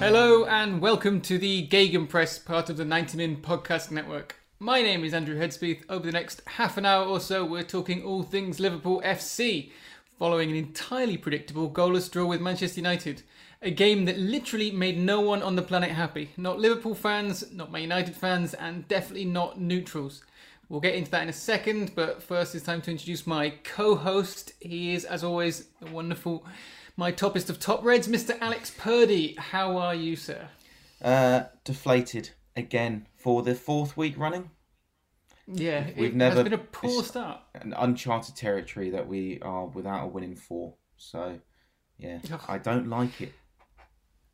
Hello and welcome to the Gegenpress, part of the 90 Min Podcast Network. My name is Andrew Headspeath. Over the next half an hour or so, we're talking all things Liverpool FC, following an entirely predictable goalless draw with Manchester United. A game that literally made no one on the planet happy. Not Liverpool fans, not Man United fans, and definitely not neutrals. We'll get into that in a second, but first it's time to introduce my co host. He is, as always, the wonderful, my toppest of top reds, Mr. Alex Purdy. How are you, sir? Uh, deflated again for the fourth week running. Yeah, We've never- has been a poor start. An uncharted territory that we are without a winning four. So, yeah, Ugh. I don't like it.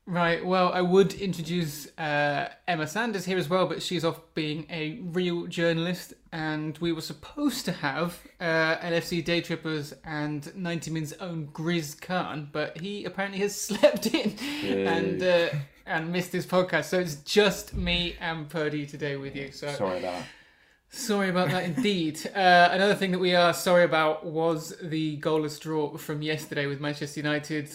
Right, well, I would introduce uh, Emma Sanders here as well, but she's off being a real journalist, and we were supposed to have uh, LFC Day Trippers and 90 Min's own Grizz Khan, but he apparently has slept in and uh, and missed his podcast, so it's just me and Purdy today with you. So Sorry about that. Sorry about that indeed. Uh, another thing that we are sorry about was the goalless draw from yesterday with Manchester United.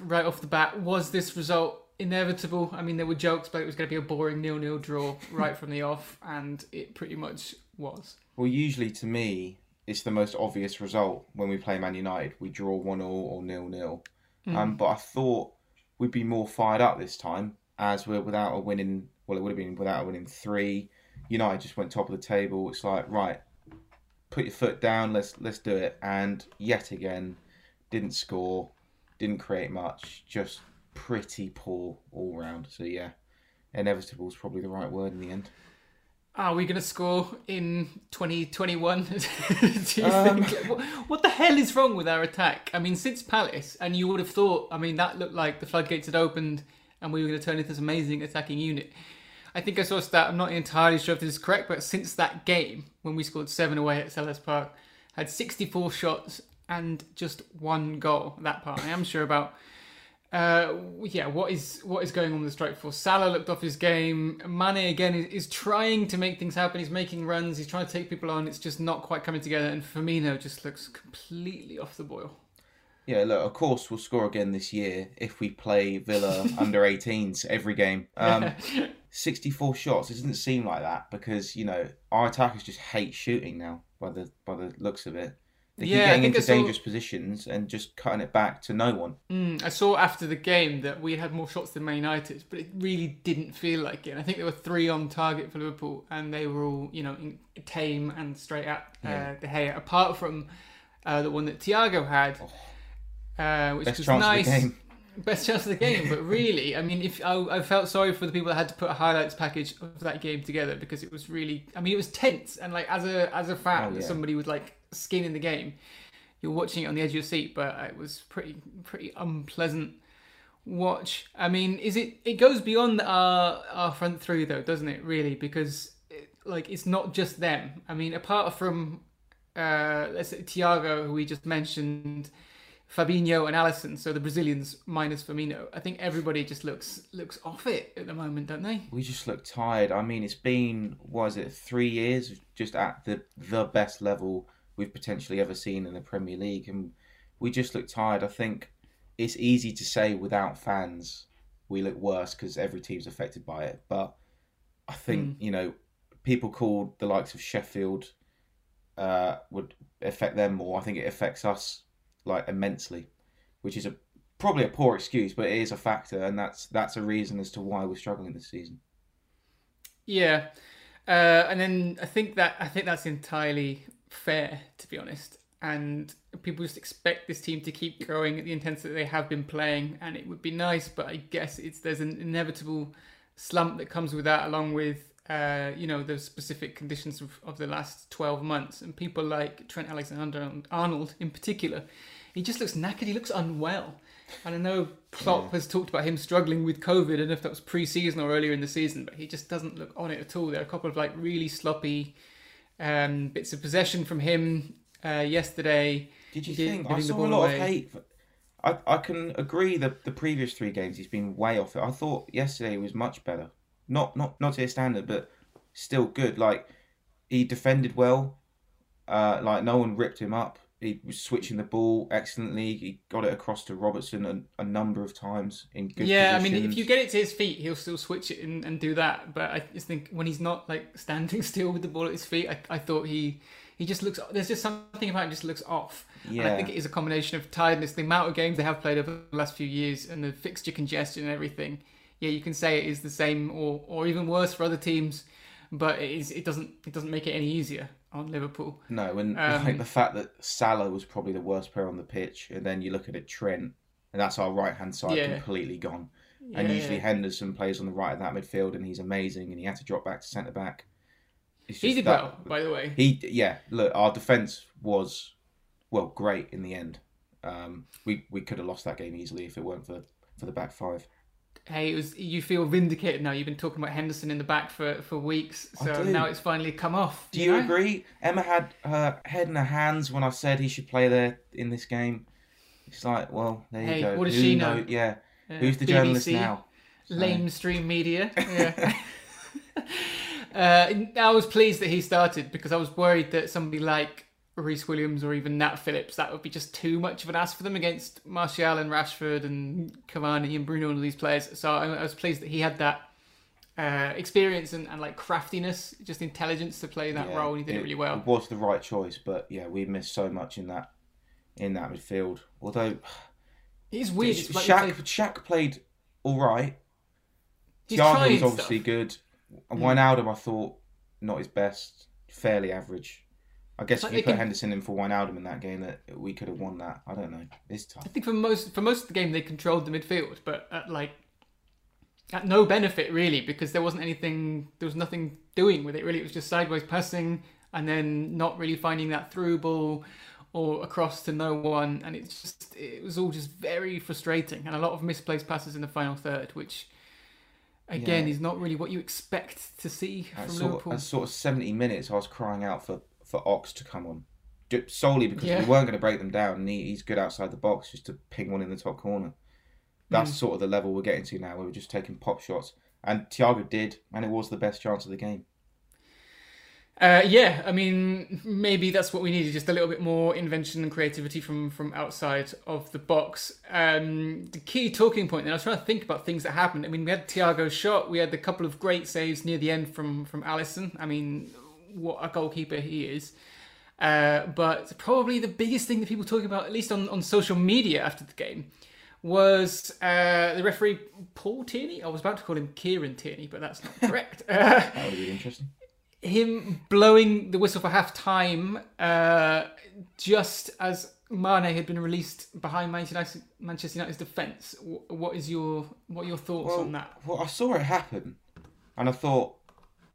Right off the bat, was this result inevitable? I mean, there were jokes, but it was going to be a boring nil-nil draw right from the off, and it pretty much was. Well, usually to me, it's the most obvious result when we play Man United. We draw 1 0 or nil nil. Um, but I thought we'd be more fired up this time as we're without a winning. Well, it would have been without a winning three. United just went top of the table. It's like right, put your foot down. Let's let's do it. And yet again, didn't score, didn't create much. Just pretty poor all round. So yeah, inevitable is probably the right word in the end. Are we going to score in 2021? Do you Um, think? What, what the hell is wrong with our attack? I mean, since Palace, and you would have thought, I mean, that looked like the floodgates had opened and we were going to turn into this amazing attacking unit. I think I saw a stat, I'm not entirely sure if this is correct, but since that game, when we scored seven away at Selhurst Park, had 64 shots and just one goal. That part I am sure about. Uh, yeah, what is what is going on with the strike force? Salah looked off his game. Mane again is, is trying to make things happen. He's making runs. He's trying to take people on. It's just not quite coming together. And Firmino just looks completely off the boil. Yeah, look, of course we'll score again this year if we play Villa under 18s every game. Um, 64 shots, it doesn't seem like that because, you know, our attackers just hate shooting now by the by the looks of it. They Yeah, I getting into saw- dangerous positions and just cutting it back to no one. Mm, I saw after the game that we had more shots than Man United, but it really didn't feel like it. And I think there were three on target for Liverpool, and they were all, you know, in- tame and straight at uh, Yeah. De Gea. Apart from uh, the one that Thiago had, uh, which Best was nice. of the game. Best chance of the game, but really, I mean, if I, I felt sorry for the people that had to put a highlights package of that game together because it was really, I mean, it was tense, and like as a as a fan, Oh, yeah. somebody with like skin in the game, you're watching it on the edge of your seat, but it was pretty pretty unpleasant watch. I mean, is it? It goes beyond our our front three though, doesn't it? Really, because it, like it's not just them. I mean, apart from uh, let's say Thiago, who we just mentioned, Fabinho and Alisson, so the Brazilians minus Firmino. I think everybody just looks looks off it at the moment, don't they? We just look tired. I mean, it's been, was it, three years just at the, the best level we've potentially ever seen in the Premier League. And we just look tired. I think it's easy to say without fans we look worse because every team's affected by it. But I think, you know, people called the likes of Sheffield uh, would affect them more. I think it affects us like immensely, which is a probably a poor excuse, but it is a factor, and that's that's a reason as to why we're struggling this season. Yeah, uh, and then I think that I think that's entirely fair, to be honest. And people just expect this team to keep growing at the intensity they have been playing, and it would be nice, but I guess it's there's an inevitable slump that comes with that, along with uh, you know the specific conditions of, of the last twelve months, and people like Trent Alexander-Arnold in particular, he just looks knackered. He looks unwell. And I know Klopp has talked about him struggling with COVID. and if that was pre-season or earlier in the season, but he just doesn't look on it at all. There are a couple of like really sloppy um, bits of possession from him uh, yesterday. Did you think I saw a lot away. of hate? For, I I can agree that the previous three games he's been way off it. I thought yesterday was much better. Not not not to his standard, but still good. Like he defended well. Uh, like no one ripped him up. He was switching the ball excellently. He got it across to Robertson a, a number of times in good yeah, I mean, if you get it to his feet, he'll still switch it and, and do that. But I just think when he's not like standing still with the ball at his feet, I, I thought he he just looks. There's just something about him just looks off. And I think it is a combination of tiredness, the amount of games they have played over the last few years, and the fixture congestion and everything. Yeah, you can say it is the same or or even worse for other teams, but it is it doesn't it doesn't make it any easier on Liverpool. No, and Um, like the fact that Salah was probably the worst player on the pitch, and then you look at it, Trent, and that's our right hand side Yeah. completely gone. and usually yeah. Henderson plays on the right of that midfield, and he's amazing, and he had to drop back to centre back. He did that- well, by the way. He yeah, look, our defense was well great in the end. Um, we we could have lost that game easily if it weren't for for the back five. Hey, it was you feel vindicated now. You've been talking about Henderson in the back for, for weeks, so now it's finally come off. Do you know? agree? Emma had her head in her hands when I said he should play there in this game. It's like, well, there Hey, you go. what does Who she know? Yeah, Yeah. who's the journalist now? So- Lame stream media. Yeah. uh, I was pleased that he started because I was worried that somebody like Rhys Williams or even Nat Phillips that would be just too much of an ask for them against Martial and Rashford and Cavani and Bruno and all these players. So I, I was pleased that he had that uh, experience and, and like craftiness, just intelligence to play that Yeah, role, and he did it, really well. It was the right choice, but yeah, we missed so much in that in that midfield. Although It's weird. It's like Shaq, played- Shaq played all right. he's Thiago was obviously stuff. good. Mm. Wijnaldum, I thought, not his best, fairly average. I guess Like if you put can- Henderson in for Wijnaldum in that game, that we could have won that. I don't know. It's tough. I think for most for most of the game they controlled the midfield, but at like at no benefit really because there wasn't anything there was nothing doing with it really. It was just sideways passing and then not really finding that through ball or across to no one and it's just it was all just very frustrating and a lot of misplaced passes in the final third which again Yeah. is not really what you expect to see At from sort, Liverpool. at sort of 70 minutes, I was crying out for, for Ox to come on. Solely because Yeah. we weren't going to break them down, and he, he's good outside the box just to ping one in the top corner. That's Mm. sort of the level we're getting to now, where we're just taking pop shots. And Thiago did, and it was the best chance of the game. Uh, yeah, I mean, maybe that's what we needed, just a little bit more invention and creativity from from outside of the box. Um, the key talking point, then, I was trying to think about things that happened. I mean, we had Thiago's shot, we had a couple of great saves near the end from from Alisson. I mean, what a goalkeeper he is. Uh, but probably the biggest thing that people talking about, at least on, on social media after the game, was uh, the referee Paul Tierney. I was about to call him Kieran Tierney, but that's not correct. Uh, That would have been interesting. him blowing the whistle for half time uh, just as Mane had been released behind Manchester United's defence. What is your what are your thoughts Well, on that? well, I saw it happen, and I thought,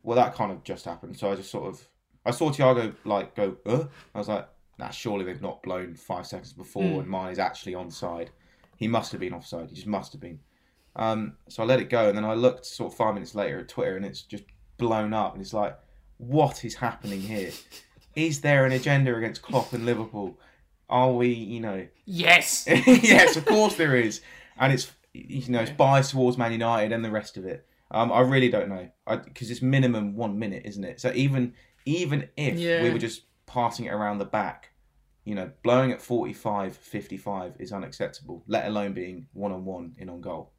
well, that kind of just happened. So I just sort of, I saw Thiago like go, uh? I was like, nah, surely they've not blown five seconds before, Mm. and mine is actually onside. He must have been offside. He just must have been. Um, so I let it go, and then I looked sort of five minutes later at Twitter, and it's just blown up, and it's like, what is happening here? Is there an agenda against Klopp and Liverpool? Are we, you know, Yes. yes, of course there is, and it's you know it's biased towards Man United and the rest of it. Um, I really don't know because it's minimum one minute, isn't it? So even even if we were just passing it around the back, you know, blowing at 45, 55 is unacceptable. Let alone being one on one in on goal.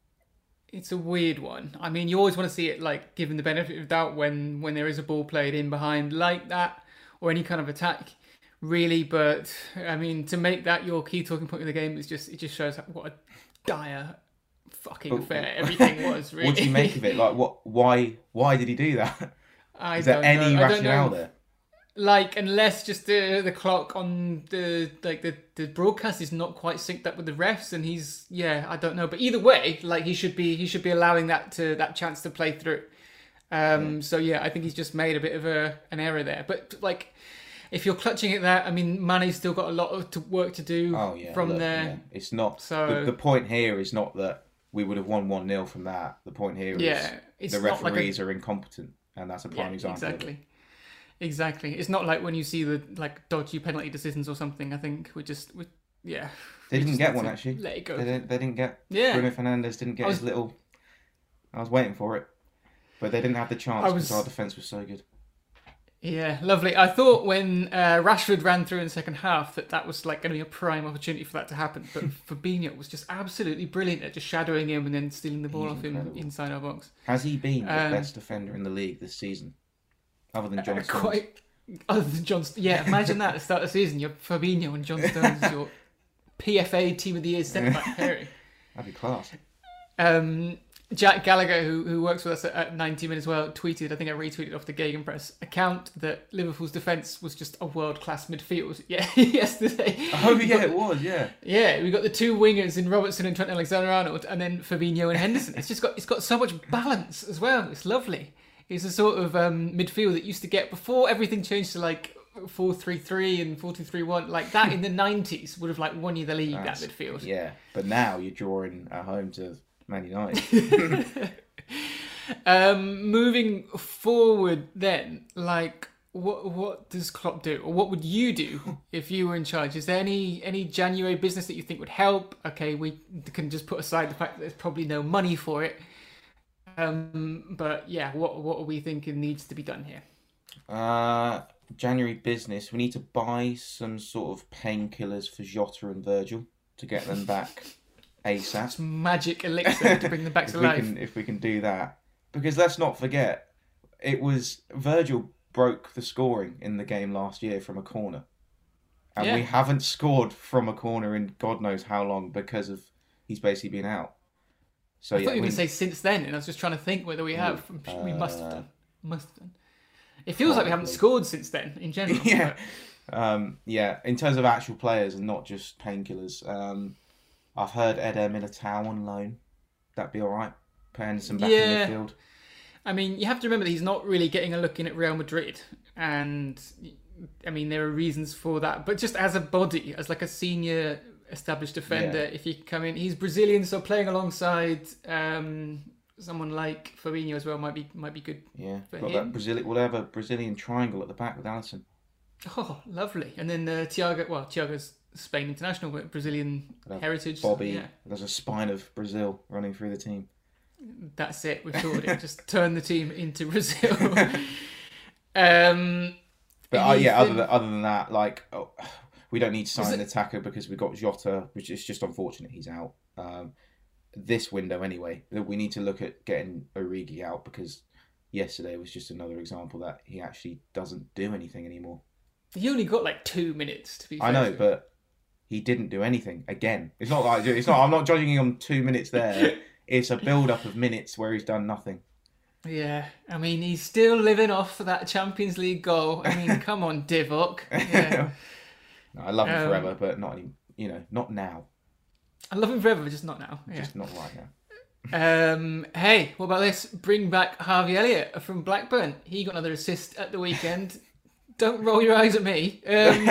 It's a weird one. I mean, you always want to see it like given the benefit of doubt when when there is a ball played in behind like that or any kind of attack, really. But I mean, to make that your key talking point of the game is just it just shows what a dire fucking But- affair everything was. Really. What do you make of it? Like, what? Why? Why did he do that? I Is there any know. Rationale there? Like, unless just the the clock on the like the, the broadcast is not quite synced up with the refs, and he's yeah, I don't know. But either way, like he should be he should be allowing that to that chance to play through. Um, so yeah, I think he's just made a bit of a an error there. But like, if you're clutching at that, I mean, Mane's still got a lot of to work to do Oh yeah. from look, there. yeah. It's not. So- the, the point here is not that we would have won one 0 from that. The point here is Yeah, it's the not like a- referees are incompetent, and that's a prime Yeah, example. Exactly. Exactly. It's not like when you see the like dodgy penalty decisions or something. I think we just we yeah. They didn't get one actually. Let it go. They didn't. They didn't get. Yeah. Bruno Fernandes didn't get was- his little. I was waiting for it, but they didn't have the chance I because was- our defense was so good. Yeah, lovely. I thought when uh, Rashford ran through in the second half that that was like going to be a prime opportunity for that to happen. But Fabinho was just absolutely brilliant at just shadowing him and then stealing the ball He's off him inside our box. Has he been the Um, best defender in the league this season, other than John Uh, quite other than John. Yeah, imagine that at the start of the season. You're Fabinho and John Stones is your PFA Team of the Year centre back pairing. That'd be class. Um, Jack Gallagher, who, who works with us at, at 90 Min as well, tweeted, I think I retweeted off the Gegenpress account, that Liverpool's defence was just a world class midfield yeah, yesterday. Oh yeah, it was. Yeah. Yeah, we got the two wingers in Robertson and Trent Alexander-Arnold, and then Fabinho and Henderson. It's just got it's got so much balance as well. It's lovely. It's a sort of um, midfield that used to get before everything changed to like four three three and four two three one. Like that in the nineties would have like won you the league. That's- that midfield. Yeah, but now you're drawing at home to Man United. Um, moving forward, then, like, what what does Klopp do, or what would you do if you were in charge? Is there any any January business that you think would help? Okay, we can just put aside the fact that there's probably no money for it. Um, but yeah, what what are we thinking needs to be done here? uh, January business. We need to buy some sort of painkillers for Jota and Virgil to get them back ASAP. It's magic elixir to bring them back to life. can, if we can do that, because let's not forget, it was Virgil broke the scoring in the game last year from a corner, and we haven't scored from a corner in God knows how long because of he's basically been out. So I yeah, thought you were going to say since then, and I was just trying to think whether we have. I'm we must have uh, done. Must have done. It feels like we haven't scored since then in general. yeah, but- um, yeah. In terms of actual players and not just painkillers, um, I've heard Eder Militao on loan. That'd be all right. Playing some back Yeah. in midfield. I mean, you have to remember that he's not really getting a look in at Real Madrid, and I mean there are reasons for that. But just as a body, as like a senior established defender, if he come in, he's Brazilian, so playing alongside um, someone like Fabinho as well might be might be good. Yeah, For got him? that Brazilian. We'll have a Brazilian triangle at the back with Alisson. Oh, lovely! And then uh, Thiago, well, Thiago's Spain international, but Brazilian heritage. Bobby. yeah, There's a spine of Brazil running through the team. that's it. We've sorted it. Just turn the team into Brazil. um, But uh, yeah, other than, other than that, like oh, we don't need to sign an attacker because we've got Jota, which is just unfortunate he's out. Um, this window anyway, that we need to look at getting Origi out because yesterday was just another example that he actually doesn't do anything anymore. he only got like two minutes to be. I know, but he didn't do anything again. It's not like it's not. I'm not judging him on two minutes there. It's a build up of minutes where he's done nothing. Yeah, I mean he's still living off that Champions League goal. I mean, come on, Divock. Yeah. No, I love him Um, forever, but not any. You know, not now. I love him forever, but just not now. Yeah. Just not right now. Um, hey, what about this? Bring back Harvey Elliott from Blackburn. He got another assist at the weekend. Don't roll your eyes at me. Um,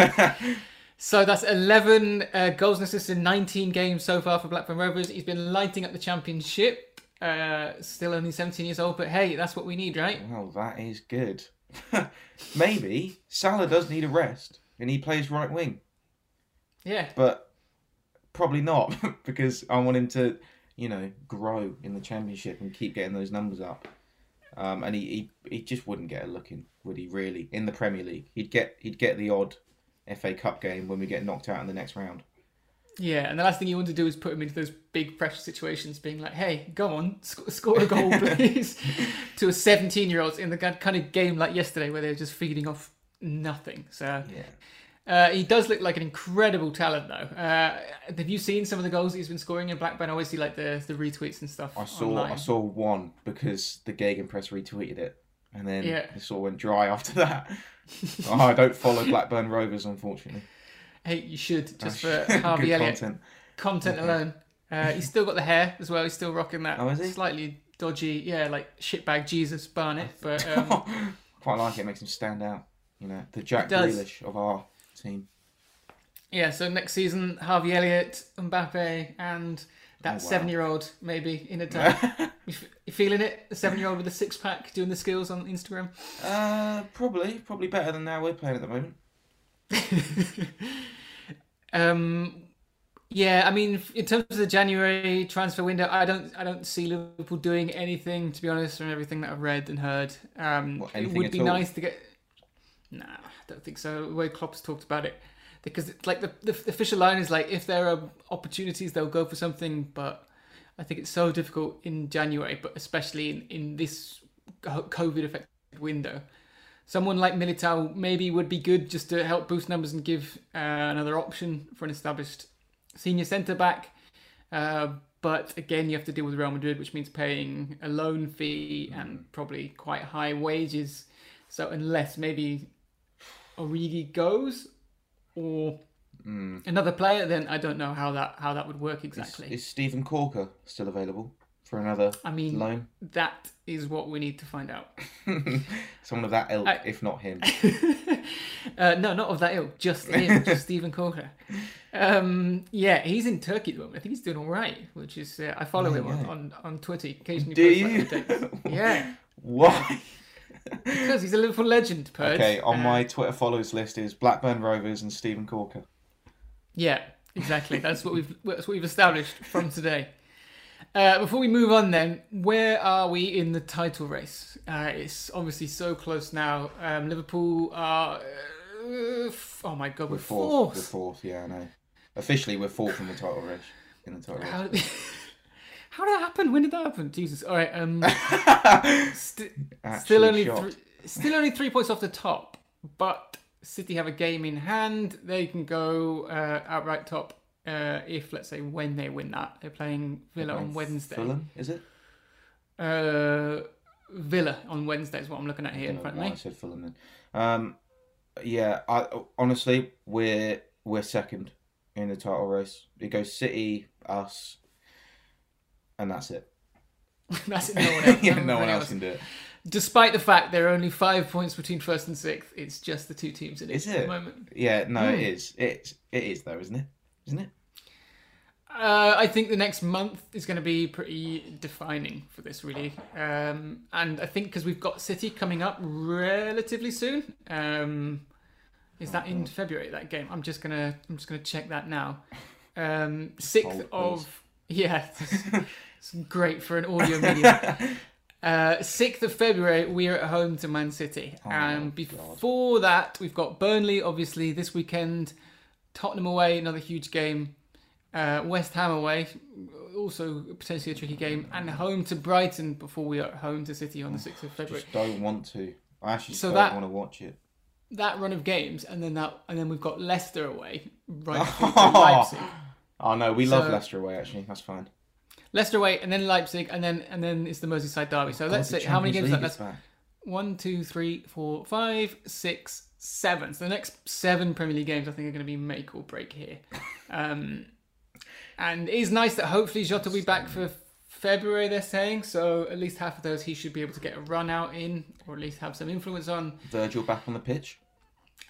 so that's 11 uh, goals and assists in 19 games so far for Blackburn Rovers. He's been lighting up the championship. Uh, still only 17 years old, but hey, that's what we need, right? Well, that is good. Maybe Salah does need a rest and he plays right wing, Yeah. but probably not because I want him to, you know, grow in the championship and keep getting those numbers up. Um, and he, he, he just wouldn't get a look in, would he? Really, in the Premier League, he'd get he'd get the odd FA Cup game when we get knocked out in the next round. Yeah, and the last thing you want to do is put him into those big pressure situations, being like, "Hey, go on, sc- score a goal, please," to a seventeen-year-old in the kind of game like yesterday where they're just feeding off nothing. So Yeah. uh, he does look like an incredible talent, though. Uh, have you seen some of the goals he's been scoring in Blackburn? I always see like the the retweets and stuff. I saw online. I saw one because the Gegenpress retweeted it, and then Yeah. it sort of went dry after that. Oh, I don't follow Blackburn Rovers, unfortunately. Hey, you should just for Harvey Elliott content. content alone. Uh, he's still got the hair as well. He's still rocking that Oh, slightly dodgy, yeah, like shitbag Jesus Barnett, but. Um, Quite like it. Makes him stand out. You know, the Jack It. Grealish of our team. Yeah, so next season, Harvey Elliott, Mbappe, and that Oh, wow. seven-year-old maybe in a day. you, feeling it? The seven-year-old with a six-pack doing the skills on Instagram. uh, probably, probably better than now we're playing at the moment. Um, yeah, I mean, in terms of the January transfer window, I don't, I don't see Liverpool doing anything. To be honest, from everything that I've read and heard, um, What, it would be all? nice to get. Nah, I don't think so. The way Klopp's talked about it, because it's like the, the official line is like if there are opportunities, they'll go for something. But I think it's so difficult in January, but especially in in this COVID affected window. Someone like Militao maybe would be good just to help boost numbers and give uh, another option for an established senior centre back. Uh, but again, you have to deal with Real Madrid, which means paying a loan fee and probably quite high wages. So unless maybe Origi goes or Mm. another player, then I don't know how that how that would work exactly. Is, is Stephen Caulker still available for another I mean, loan? that is what we need to find out. Someone of that ilk, I- if not him. uh, no, not of that ilk, just him, just Stephen Caulker. Um, yeah, he's in Turkey at the moment. I think he's doing all right, which is uh, I follow Yeah, him on, yeah. on, on Twitter. Occasionally, Do you? yeah, Why? Because he's a Liverpool legend. Purge. Okay, on Uh, my Twitter follows list is Blackburn Rovers and Stephen Caulker. Yeah, exactly. That's what we've that's what we've established from today. Uh, before we move on, then, where are we in the title race? Uh, it's obviously so close now. Um, Liverpool are. Uh, f- oh my god, we're, We're fourth. fourth. We're fourth, yeah, I know. Officially, we're fourth in the title race. In the title How, race. how did that happen? When did that happen? Jesus. All right. Um, st- still only still only three points off the top, but City have a game in hand. They can go uh, outright top uh, if, let's say, when they win that. They're playing Villa on Wednesday. Fulham, is it? Uh, Villa on Wednesday is what I'm looking at here in front of me. I said Fulham then. Um, yeah, I honestly we're we're second in the title race. It goes City, us, and that's it. That's it. No one else. yeah, no one else can do it. Despite the fact there are only five points between first and sixth, it's just the two teams in it Is at it? the moment. Yeah, no, Hmm. it is. It's it is though, isn't it? Isn't it? Uh, I think the next month is going to be pretty defining for this, really. Um, and I think because we've got City coming up relatively soon. Um, is that in February? That game? I'm just gonna I'm just gonna check that now. Um, sixth of yeah, it's, great for an audio medium. Uh, Sixth of February, we are at home to Man City, Oh, and God. before that, we've got Burnley, obviously this weekend. Tottenham away, another huge game. Uh, West Ham away, also potentially a tricky game, and home to Brighton before we are at home to City on the sixth of February. Just don't want to. I actually So don't that- want to watch it. That run of games, and then that, and then we've got Leicester away, right Leipzig. Oh no, we love Leicester away. Actually, that's fine. Leicester away, and then Leipzig, and then and then it's the Merseyside derby. So let's see how many games? League That, is That's one, two, three, four, five, six, seven. So the next seven Premier League games, I think, are going to be make or break here. Um, and it is nice that hopefully Jota will be back for February. They're saying so. At least half of those he should be able to get a run out in, or at least have some influence on. Virgil back on the pitch.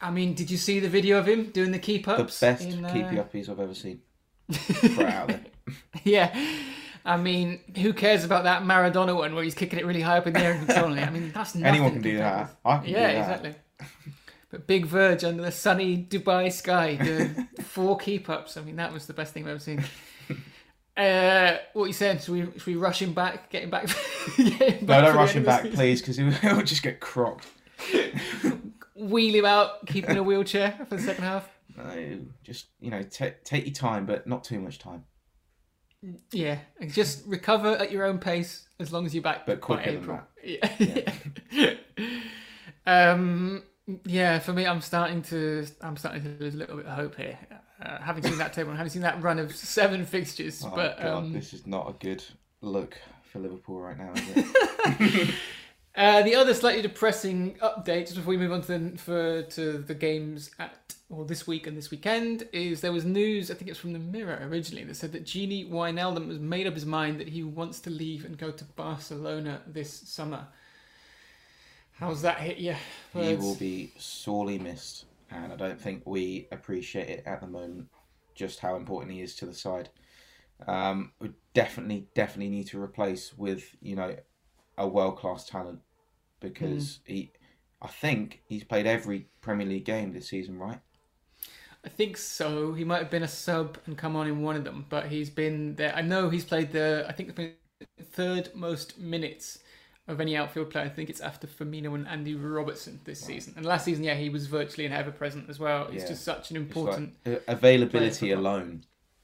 I mean, did you see the video of him doing the keep ups? The best in, uh, keepy uppies I've ever seen. Throw it out there. Yeah. I mean, who cares about that Maradona one where he's kicking it really high up in the air and controlling it? I mean, that's nothing. Anyone can do that. I can yeah, do that. exactly. But Big Verge under the sunny Dubai sky doing four keep ups. I mean, that was the best thing I've ever seen. Uh, what you said? Should we, should we rush him back? Get him back? get him No, back don't rush him back, season? please, because he'll, just get crocked. Wheel him out, keep him in a wheelchair for the second half. No, just you know, ta take your time, but not too much time. Yeah, and just recover at your own pace as long as you're back But quicker than April. Yeah. um. Yeah, for me, I'm starting to I'm starting to lose a little bit of hope here. Uh, having seen that table, and having seen that run of seven fixtures, Oh but god, um, this is not a good look for Liverpool right now, is it? Uh, the other slightly depressing update, just before we move on to the, for, to the games at or this week and this weekend, is there was news. I think it's from the Mirror originally that said that Gini Wijnaldum has made up his mind that he wants to leave and go to Barcelona this summer. How's that hit you? he will be sorely missed, and I don't think we appreciate it at the moment. Just how important he is to the side. Um, we definitely, definitely need to replace with you know a world class talent because Hmm. he, I think he's played every Premier League game this season, right? I think so. He might have been a sub and come on in one of them, but he's been there. I know he's played the. I think the third most minutes of any outfield player. I think it's after Firmino and Andy Robertson this season. And last season, yeah, he was virtually an ever present as well. It's Yeah. just such an like, important. uh, availability alone,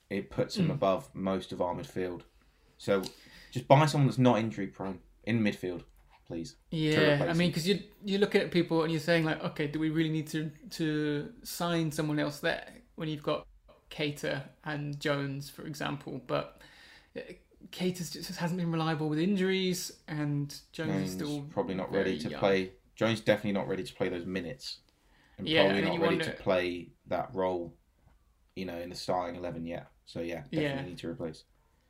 it puts him Mm. above most of our midfield. So just buy someone that's not injury prone in midfield, please. Yeah, I mean, because you you're looking at people and you're saying like, okay, do we really need to to sign someone else there when you've got Keita and Jones, for example? But uh, Keita's just hasn't been reliable with injuries, and Jones Jones is still probably not ready to young. play. Jones definitely not ready to play those minutes, and Yeah, probably and not you ready wonder- to play that role, you know, in the starting eleven yet. So yeah, definitely Yeah. need to replace.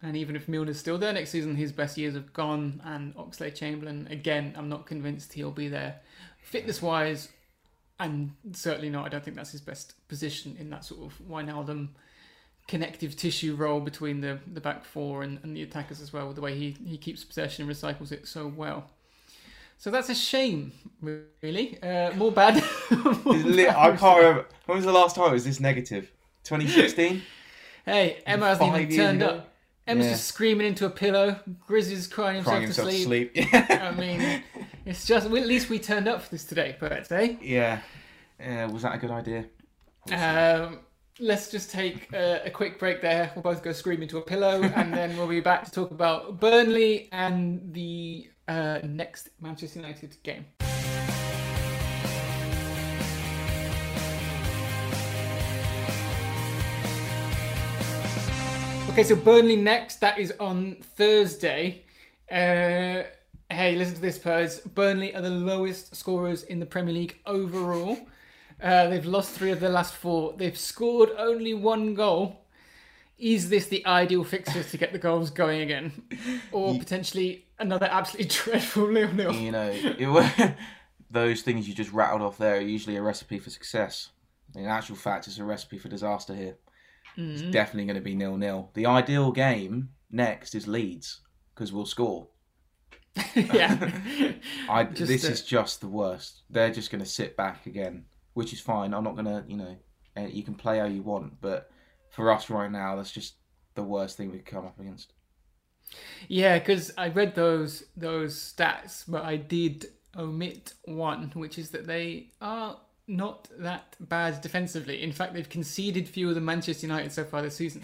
And even if Milner's still there next season, his best years have gone. And Oxlade-Chamberlain, again, I'm not convinced he'll be there, fitness wise, and certainly not. I don't think that's his best position in that sort of Wijnaldum connective tissue role between the, the back four and, and the attackers as well, with the way he, he keeps possession and recycles it so well. So that's a shame, really. Uh, more bad. more bad I can't remember. When was the last time it was this negative? 2016. Hey, Emma hasn't even turned ago? up. Emma's Yeah. just screaming into a pillow. Grizzy's crying himself, Crying to himself to sleep. sleep. Yeah. I mean, it's just well, at least we turned up for this today, Bert. Eh? yeah. Yeah. Was that a good idea? Um, let's just take a, a quick break there. We'll both go scream into a pillow, and then we'll be back to talk about Burnley and the uh, next Manchester United game. Okay, so Burnley next. That is on Thursday. Uh, hey, listen to this, Pers. Burnley are the lowest scorers in the Premier League overall. Uh, they've lost three of their last four. They've scored only one goal. Is this the ideal fixture to get the goals going again, or potentially another absolutely dreadful nil-nil? you know, it, those things you just rattled off there are usually a recipe for success. In actual fact, it's a recipe for disaster here. It's definitely going to be nil nil. The ideal game next is Leeds because we'll score. yeah, I this is just the worst. They're just going to sit back again, which is fine. I'm not going to, you know, eh, you can play how you want, but for us right now, that's just the worst thing we could come up against. yeah. Because I read those those stats, but I did omit one, which is that they are not that bad defensively. In fact, they've conceded fewer than Manchester United so far this season.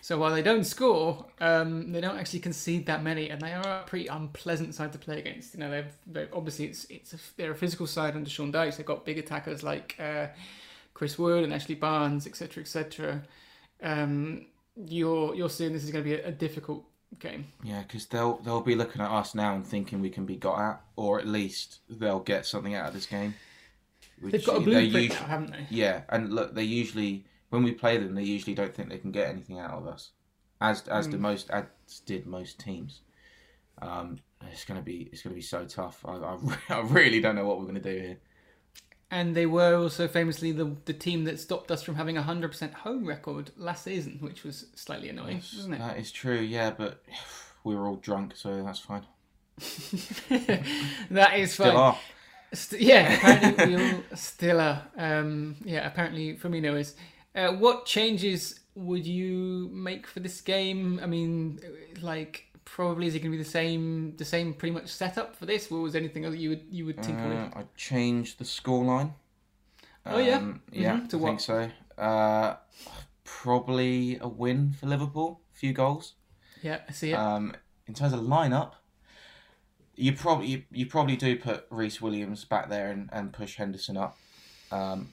So while they don't score, um, they don't actually concede that many, and they are a pretty unpleasant side to play against. You know, they've, they've obviously it's it's a, they're a physical side under Sean Dyche. They've got big attackers like uh, Chris Wood and Ashley Barnes, etc., etc. Um, you're you're seeing this is going to be a, a difficult game. Yeah, because they'll they'll be looking at us now and thinking we can be got at, or at least they'll get something out of this game. Which They've got a they blueprint usu- now, haven't they? Yeah, and look, they usually when we play them, they usually don't think they can get anything out of us, as as the most as did most teams. Um, it's gonna be it's gonna be so tough. I I, I really don't know what we're gonna do here. And they were also famously the the team that stopped us from having a hundred percent home record last season, which was slightly annoying, wasn't it? That is true, yeah, but we were all drunk, so that's fine. that is Still fine. are. St- yeah, apparently we all still are. Um, yeah, apparently Firmino is. Uh, what changes would you make for this game? I mean, like probably is it going to be the same, the same pretty much setup for this? Or was anything that you would you would tinker Uh, with? I changed the scoreline. Oh, yeah? Um, yeah, Mhm, to I what? think so. Uh, probably a win for Liverpool. A few goals. Yeah, I see it. Um, in terms of lineup, you probably you, you probably do put Rhys Williams back there and, and push Henderson up. Um,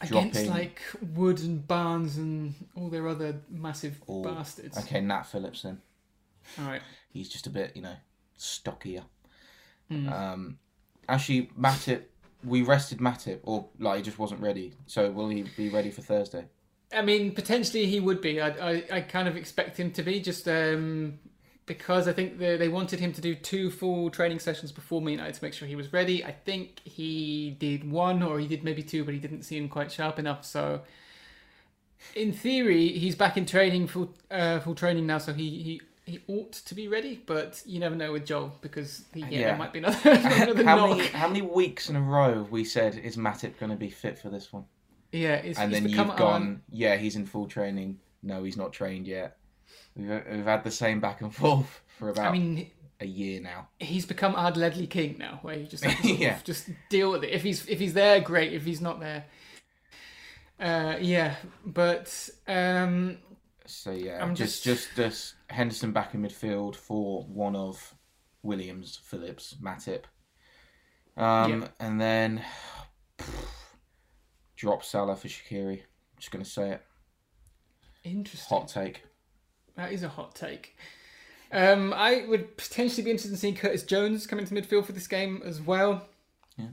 Against dropping- like Wood and Barnes and all their other massive Or- bastards. okay, Nat Phillips then. All right. He's just a bit, you know, stockier. Mm. Um, actually, Matip, we rested Matip, or like he just wasn't ready. So will he be ready for Thursday? I mean, potentially he would be. I, I, I kind of expect him to be just um, because I think they, they wanted him to do two full training sessions before Me United to make sure he was ready. I think he did one or he did maybe two, but he didn't seem quite sharp enough. So, in theory, he's back in training full uh, full training now. So he, he he ought to be ready, but you never know with Joel because he, yeah, Yeah. there might be another, another how knock. many how many weeks in a row have we said is Matip going to be fit for this one? Yeah, and then you've gone, on- yeah, he's in full training. No, he's not trained yet. We've, we've had the same back and forth for about I mean, a year now. He's become Ard Ledley King now, where you just Yeah. just deal with it. If he's if he's there, great. If he's not there, uh, yeah. But um, So yeah, I'm just, just- just just Henderson back in midfield for one of Williams, Phillips, Matip, um, Yeah. and then drop Salah for Shaqiri. just gonna say it. interesting. Hot take. That is a hot take. Um, I would potentially be interested in seeing Curtis Jones come into midfield for this game as well. Yeah.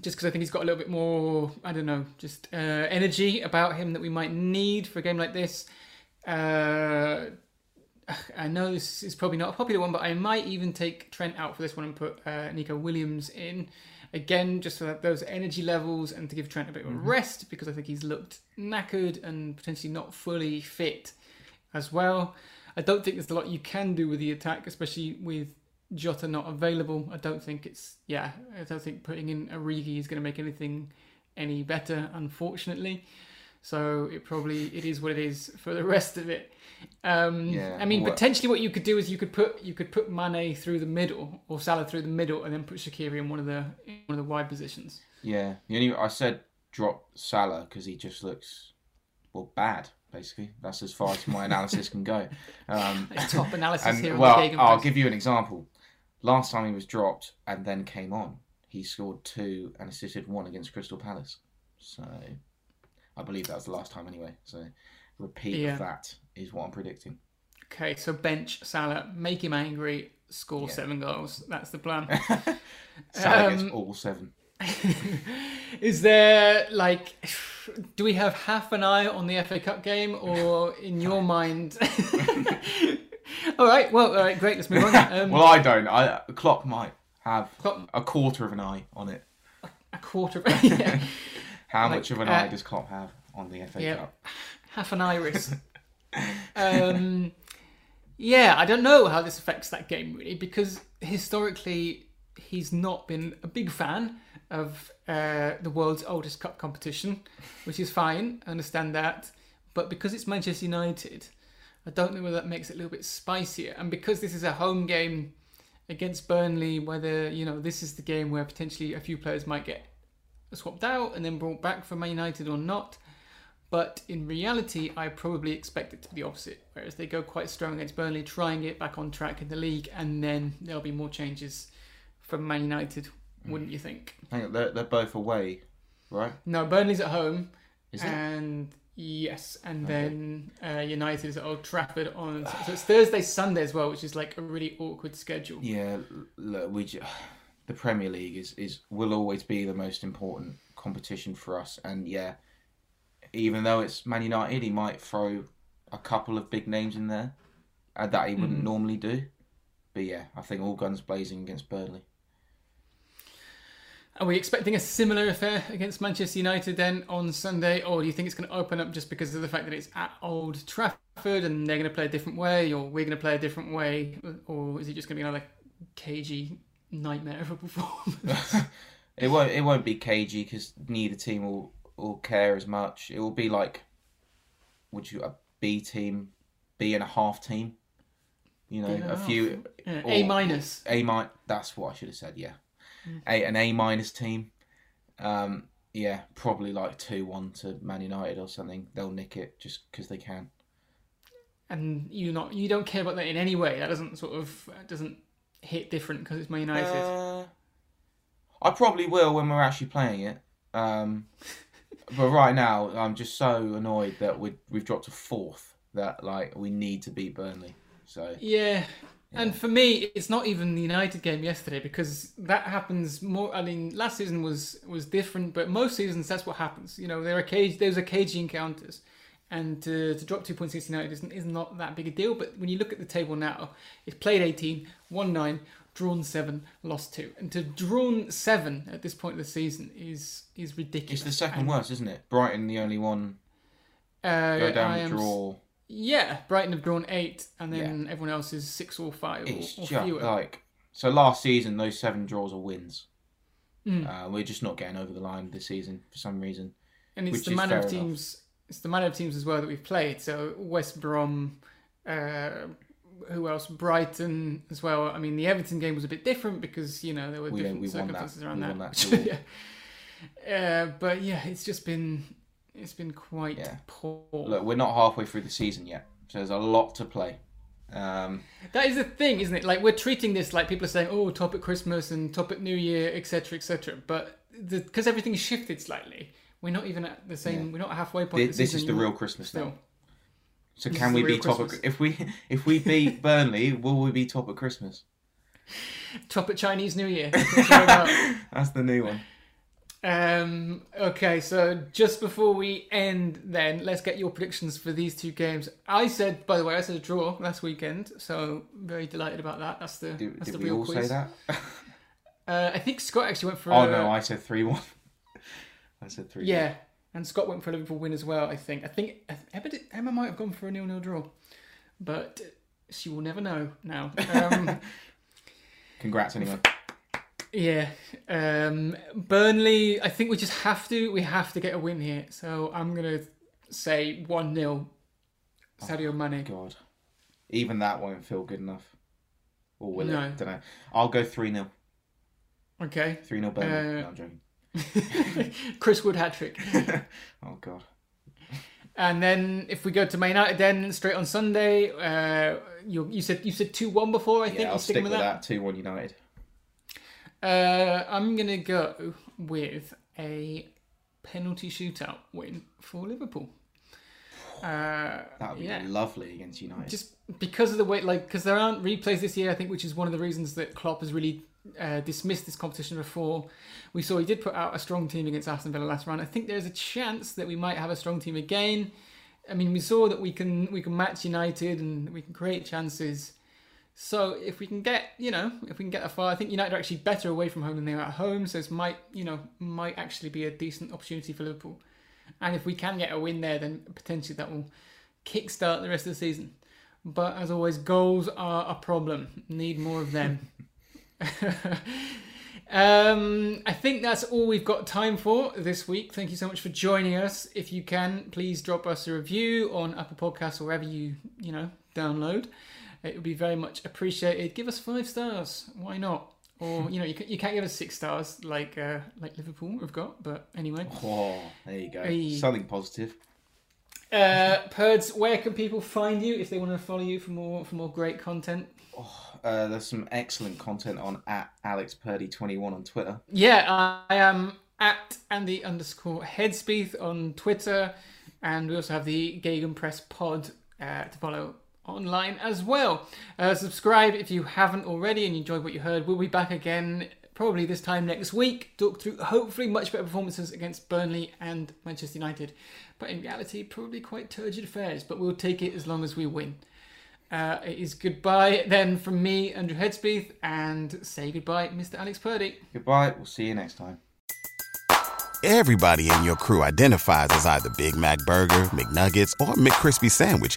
Just because I think he's got a little bit more, I don't know, just uh, energy about him that we might need for a game like this. Uh, I know this is probably not a popular one, but I might even take Trent out for this one and put uh, Neco Williams in. Again, just for those energy levels and to give Trent a bit of a rest because I think he's looked knackered and potentially not fully fit as well. I don't think there's a lot you can do with the attack, especially with Jota not available. I don't think it's yeah. I don't think putting in Origi is going to make anything any better, unfortunately. So it probably it is what it is for the rest of it. Um, Yeah, I mean, well- potentially what you could do is you could put you could put Mane through the middle or Salah through the middle, and then put Shaqiri in one of the in one of the wide positions. Yeah, the only I said drop Salah because he just looks well bad. Basically, that's as far as my analysis can go. Um, top analysis and, here. well, I'll give you an example. Last time he was dropped and then came on, he scored two and assisted one against Crystal Palace. So I believe that was the last time anyway. So repeat Yeah. of that is what I'm predicting. Okay, so bench Salah, make him angry, score Yeah. seven goals. That's the plan. Salah Um, gets all seven. Is there like, do we have half an eye on the FA Cup game, or in your mind? all right, well, all right, great. Let's move on. Um, well, I don't. I Klopp might have Klopp- a quarter of an eye on it. a quarter. Of, yeah, How Like, much of an uh, eye does Klopp have on the FA Yeah. Cup? half an iris. um, yeah, I don't know how this affects that game really, because historically he's not been a big fan of uh, the world's oldest cup competition, which is fine. I understand that, but because it's Manchester United, I don't know whether that makes it a little bit spicier. And because this is a home game against Burnley, whether you know this is the game where potentially a few players might get swapped out and then brought back for Man United or not. But in reality, I probably expect it to be the opposite. Whereas they go quite strong against Burnley, try and get back on track in the league, and then there'll be more changes from Man United, wouldn't you think? Hang on, they're, they're both away, right? No, Burnley's at home, Is it? and yes, and Okay. then uh, United is at Old Trafford on. So it's Thursday, Sunday as well, which is like a really awkward schedule. Yeah, look, we ju- the Premier League is, is will always be the most important competition for us, and yeah, even though it's Man United, he might throw a couple of big names in there uh, that he wouldn't Mhm. normally do. But yeah, I think all guns blazing against Burnley. Are we expecting a similar affair against Manchester United then on Sunday, or do you think it's going to open up just because of the fact that it's at Old Trafford and they're going to play a different way, or we're going to play a different way, or is it just going to be another cagey nightmare of a performance? It won't it won't be cagey because neither team will will care as much. It will be like, would you a B team, B and a half team, you know, a a few Yeah, Or- a minus. A mi- That's what I should have said. Yeah, Mm. a an A minus team. Um, yeah, probably like two one to Man United or something. They'll nick it just because they can. and you not you don't care about that in any way. That doesn't sort of doesn't hit different because it's Man United. Uh, I probably will when we're actually playing it. Um, but right now, I'm just so annoyed that we we've dropped to fourth. That like we need to beat Burnley. So Yeah. And for me, it's not even the United game yesterday because that happens more. I mean, last season was was different, but most seasons that's what happens. You know, there are cage, there's a cagey encounters, and to, to drop two points against United is, is not that big a deal. But when you look at the table now, it's played 18, won nine, drawn seven, lost two, and to drawn seven at this point of the season is is ridiculous. it's the second And, worst, isn't it? Brighton the only one Uh, go down am draw. Yeah, Brighton have drawn eight, and then everyone else is six or five It's or, or just fewer. like so. Last season, those seven draws are wins. Mm. Uh, we're just not getting over the line this season for some reason. and it's which the is manner of enough. teams. It's the manner of teams as well that we've played. So West Brom, uh, who else? Brighton as well. I mean, the Everton game was a bit different because you know there were We- different we won that. circumstances around We that. won that duel. yeah. Uh, but yeah, it's just been it's been quite Yeah. poor. Look, we're not halfway through the season yet, so there's a lot to play. Um, That is the thing, isn't it? Like we're treating this like people are saying, "Oh, top at Christmas and top at New Year, etc., etc." But because everything's shifted slightly, we're not even at the same. Yeah. We're not halfway point. thi- of the this is the real Christmas still. now. So This can we be top? If we if we beat Burnley, will we be top at Christmas? Top at Chinese New Year. That's what it's all about. That's the new one. Um, okay, so just before we end, then let's get your predictions for these two games. I said, by the way, I said a draw last weekend, so very delighted about that. That's the Did, that's did the we real all quiz. say that? Uh, I think Scott actually went for. oh a, no, I said three one. I said three. yeah, and Scott went for a Liverpool win as well. I think. I think Emma, did, Emma might have gone for a nil-nil draw, but she will never know now. Um, Congrats anyway. Yeah. Um, Burnley, I think we just have to we have to get a win here. So I'm gonna say one 0 Sadio Mane. God, even that won't feel good enough. Or will No. it? Don't know. I'll go three 0 Okay. Three 0 Burnley. Uh, no, I'm joking. Chris Wood hat trick. oh God. And then if we go to Man United, then straight on Sunday, uh, you you said you said two one before. I think Yeah, you I'll stick with that. Two one United. Uh, I'm gonna go with a penalty shootout win for Liverpool. Uh, That would be yeah. lovely against United. just because of the way, like, because there aren't replays this year, I think, which is one of the reasons that Klopp has really uh, dismissed this competition before. We saw he did put out a strong team against Aston Villa last round. I think there's a chance that we might have a strong team again. I mean, we saw that we can we can match United and we can create chances. So if we can get, you know, if we can get a far, I think United are actually better away from home than they are at home. So this might, you know, might actually be a decent opportunity for Liverpool. And if we can get a win there, then potentially that will kickstart the rest of the season. But as always, goals are a problem. Need more of them. um, I think that's all we've got time for this week. Thank you so much for joining us. If you can, please drop us a review on Apple Podcasts or wherever you you know download. It would be very much appreciated. Give us five stars. Why not? Or you know you, can, you can't give us six stars like uh, like Liverpool have got. But anyway. Oh, there you go. Hey. Something positive. Uh, Perds, where can people find you if they want to follow you for more for more great content? Uh, there's some excellent content on at Alex Purdy 21 on Twitter. Yeah, I am at Andy underscore Headspeath on Twitter, and we also have the Gegenpress Pod uh, to follow online as well. Uh, subscribe if you haven't already and you enjoyed what you heard. We'll be back again probably this time next week. Talk through hopefully much better performances against Burnley and Manchester United, but in reality probably quite turgid affairs. But we'll take it as long as we win. Uh, it is goodbye then from me, Andrew Headspeath, and say goodbye, Mr. Alex Purdy. Goodbye. We'll see you next time. Everybody in your crew identifies as either Big Mac Burger, McNuggets, or McCrispy Sandwich.